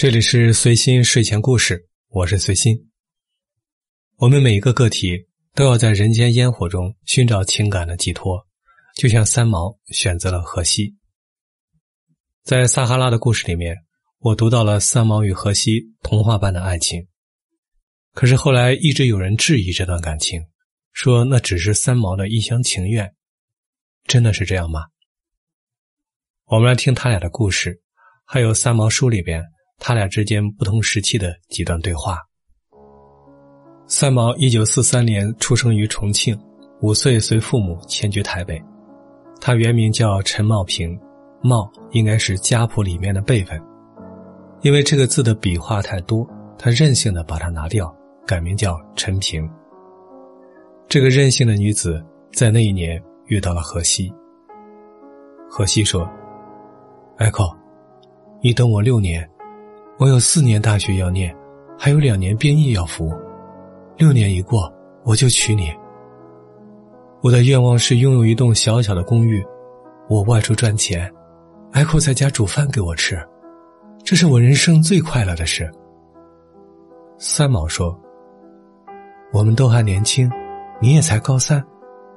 这里是随心睡前故事，我是随心。我们每一个个体都要在人间烟火中寻找情感的寄托，就像三毛选择了荷西。在撒哈拉的故事里面，我读到了三毛与荷西童话般的爱情。可是后来一直有人质疑这段感情，说那只是三毛的一厢情愿。真的是这样吗？我们来听他俩的故事，还有三毛书里边。他俩之间不同时期的几段对话。三毛一九四三年出生于重庆，五岁随父母迁居台北。他原名叫陈茂平，茂应该是家谱里面的辈分，因为这个字的笔画太多，他任性的把它拿掉，改名叫陈平。这个任性的女子在那一年遇到了荷西。荷西说：“Echo，你等我六年。”我有四年大学要念，还有两年兵役要服，六年一过，我就娶你。我的愿望是拥有一栋小小的公寓，我外出赚钱，艾蔻在家煮饭给我吃，这是我人生最快乐的事。三毛说：“我们都还年轻，你也才高三，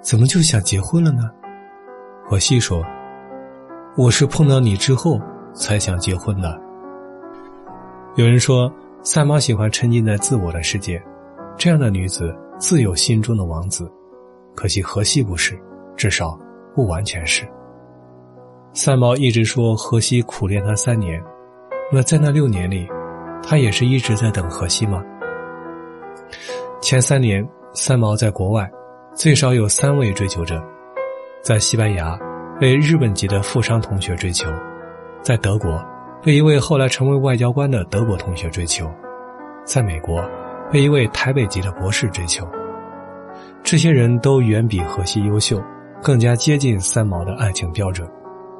怎么就想结婚了呢？”荷西说：“我是碰到你之后才想结婚的。”有人说，三毛喜欢沉浸在自我的世界，这样的女子自有心中的王子。可惜荷西不是，至少不完全是。三毛一直说荷西苦恋他三年，那在那六年里，他也是一直在等荷西吗？前三年，三毛在国外，最少有三位追求者，在西班牙被日本籍的富商同学追求，在德国。被一位后来成为外交官的德国同学追求，在美国被一位台北籍的博士追求。这些人都远比荷西优秀，更加接近三毛的爱情标准，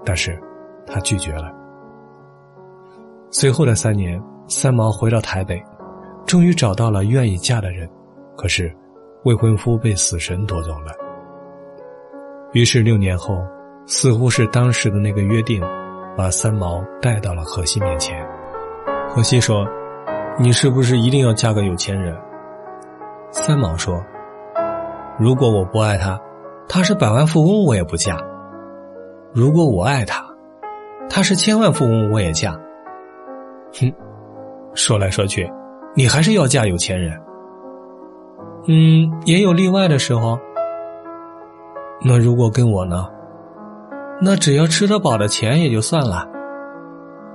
但是，他拒绝了。随后的三年，三毛回到台北，终于找到了愿意嫁的人，可是，未婚夫被死神夺走了。于是六年后，似乎是当时的那个约定。把三毛带到了荷西面前。荷西说：“你是不是一定要嫁个有钱人？”三毛说：“如果我不爱他，他是百万富翁我也不嫁；如果我爱他，他是千万富翁我也嫁。”哼，说来说去，你还是要嫁有钱人。嗯，也有例外的时候。那如果跟我呢？那只要吃得饱的钱也就算了。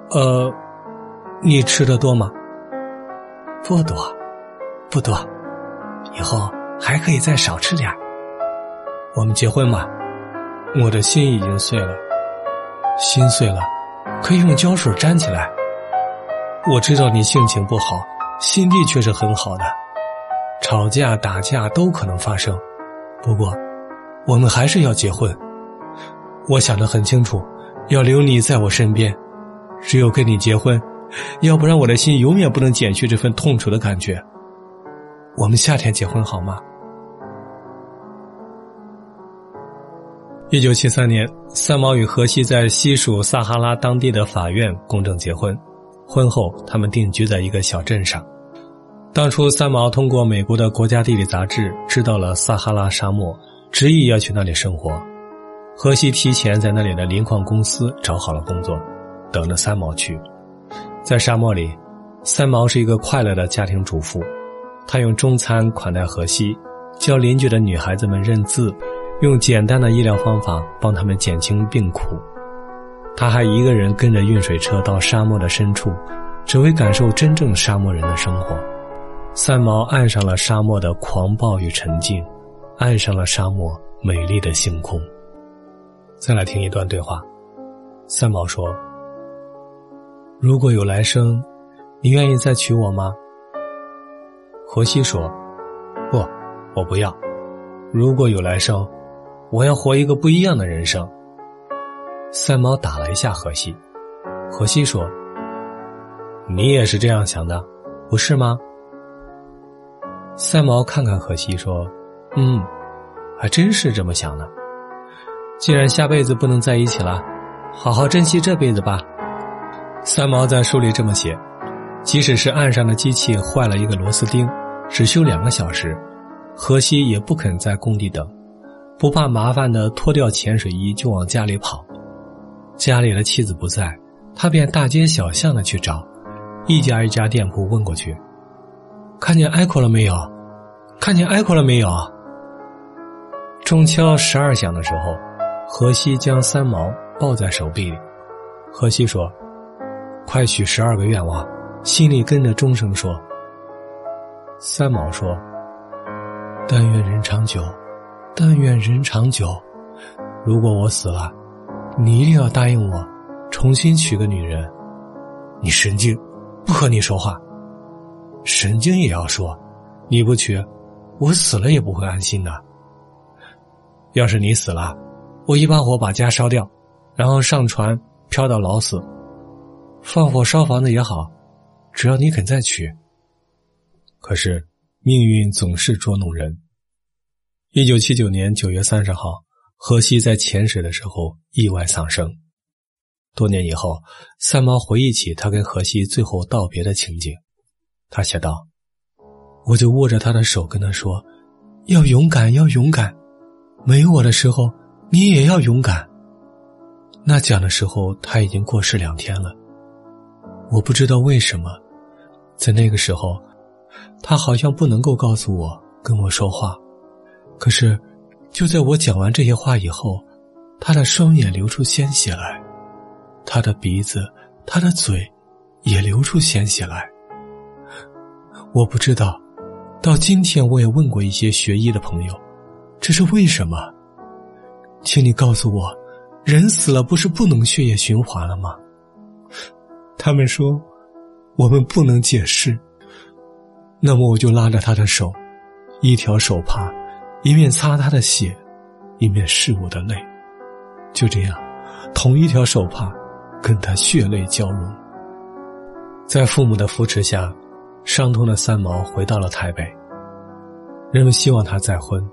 呃，你吃的多吗？不多，不多。以后还可以再少吃点我们结婚吧。我的心已经碎了，心碎了，可以用胶水粘起来。我知道你性情不好，心地却是很好的。吵架打架都可能发生，不过，我们还是要结婚。我想得很清楚，要留你在我身边，只有跟你结婚，要不然我的心永远不能减去这份痛楚的感觉。我们夏天结婚好吗？一九七三年，三毛与荷西在西属撒哈拉当地的法院公证结婚，婚后他们定居在一个小镇上。当初三毛通过美国的国家地理杂志知道了撒哈拉沙漠，执意要去那里生活。荷西提前在那里的磷矿公司找好了工作，等着三毛去。在沙漠里，三毛是一个快乐的家庭主妇，她用中餐款待荷西，教邻居的女孩子们认字，用简单的医疗方法帮他们减轻病苦。他还一个人跟着运水车到沙漠的深处，只为感受真正沙漠人的生活。三毛爱上了沙漠的狂暴与沉静，爱上了沙漠美丽的星空。再来听一段对话，三毛说：“如果有来生，你愿意再娶我吗？”荷西说：“不，我不要。如果有来生，我要活一个不一样的人生。”三毛打了一下荷西，荷西说：“你也是这样想的，不是吗？”三毛看看荷西说：“嗯，还真是这么想的。”既然下辈子不能在一起了，好好珍惜这辈子吧。三毛在书里这么写：即使是岸上的机器坏了一个螺丝钉，只修两个小时，荷西也不肯在工地等，不怕麻烦的脱掉潜水衣就往家里跑。家里的妻子不在，他便大街小巷的去找，一家一家店铺问过去，看见艾克了没有？看见艾克了没有？钟敲十二响的时候，荷西将三毛抱在手臂里。荷西说：“快许十二个愿望。”心里跟着钟声说：“三毛说，但愿人长久，但愿人长久。如果我死了，你一定要答应我，重新娶个女人。你神经，不和你说话。神经也要说，你不娶，我死了也不会安心的。要是你死了，我一把火把家烧掉，然后上船漂到老死，放火烧房子也好。”只要你肯再娶。可是命运总是捉弄人。一九七九年九月三十号，荷西在潜水的时候意外丧生。多年以后，三毛回忆起他跟荷西最后道别的情景，他写道：“我就握着他的手，跟他说，要勇敢，要勇敢。没我的时候，你也要勇敢。”那讲的时候，他已经过世两天了。我不知道为什么。在那个时候，他好像不能够告诉我跟我说话，可是，就在我讲完这些话以后，他的双眼流出鲜血来，他的鼻子、他的嘴也流出鲜血来。我不知道，到今天我也问过一些学医的朋友，这是为什么？请你告诉我，人死了不是不能血液循环了吗？他们说。我们不能解释，那么我就拉着他的手，一条手帕，一面擦他的血，一面拭我的泪，就这样，同一条手帕，跟他血泪交融。在父母的扶持下，伤痛的三毛回到了台北。人们希望他再婚，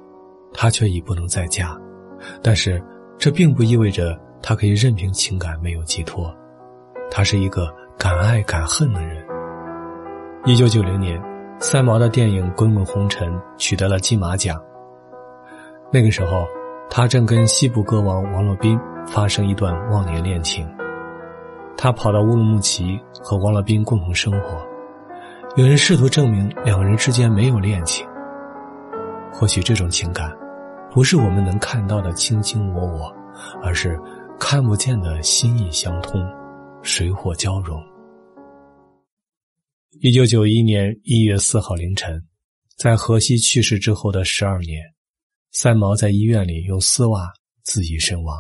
他却已不能再嫁，但是这并不意味着他可以任凭情感没有寄托，他是一个。敢爱敢恨的人。一九九零年，三毛的电影《滚滚红尘》取得了金马奖。那个时候，他正跟西部歌王王洛宾发生一段忘年恋情。他跑到乌鲁木齐和王洛宾共同生活。有人试图证明两人之间没有恋情。或许这种情感，不是我们能看到的卿卿我我，而是看不见的心意相通。水火交融。一九九一年一月四号凌晨，在荷西去世之后的十二年，三毛在医院里用丝袜自缢身亡，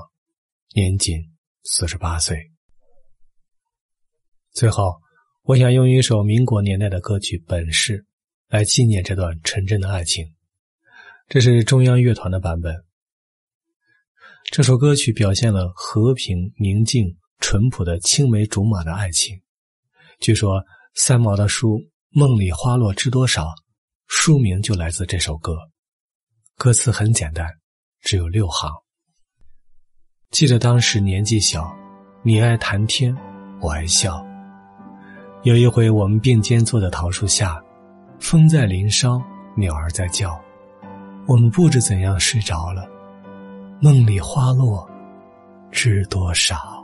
年仅四十八岁。最后，我想用一首民国年代的歌曲《本事》来纪念这段纯真的爱情。这是中央乐团的版本。这首歌曲表现了和平宁静。淳朴的青梅竹马的爱情。据说三毛的书《梦里花落知多少》，书名就来自这首歌。歌词很简单，只有六行。记得当时年纪小，你爱谈天，我爱笑。有一回我们并肩坐在桃树下，风在林梢，鸟儿在叫，我们不知怎样睡着了。梦里花落知多少。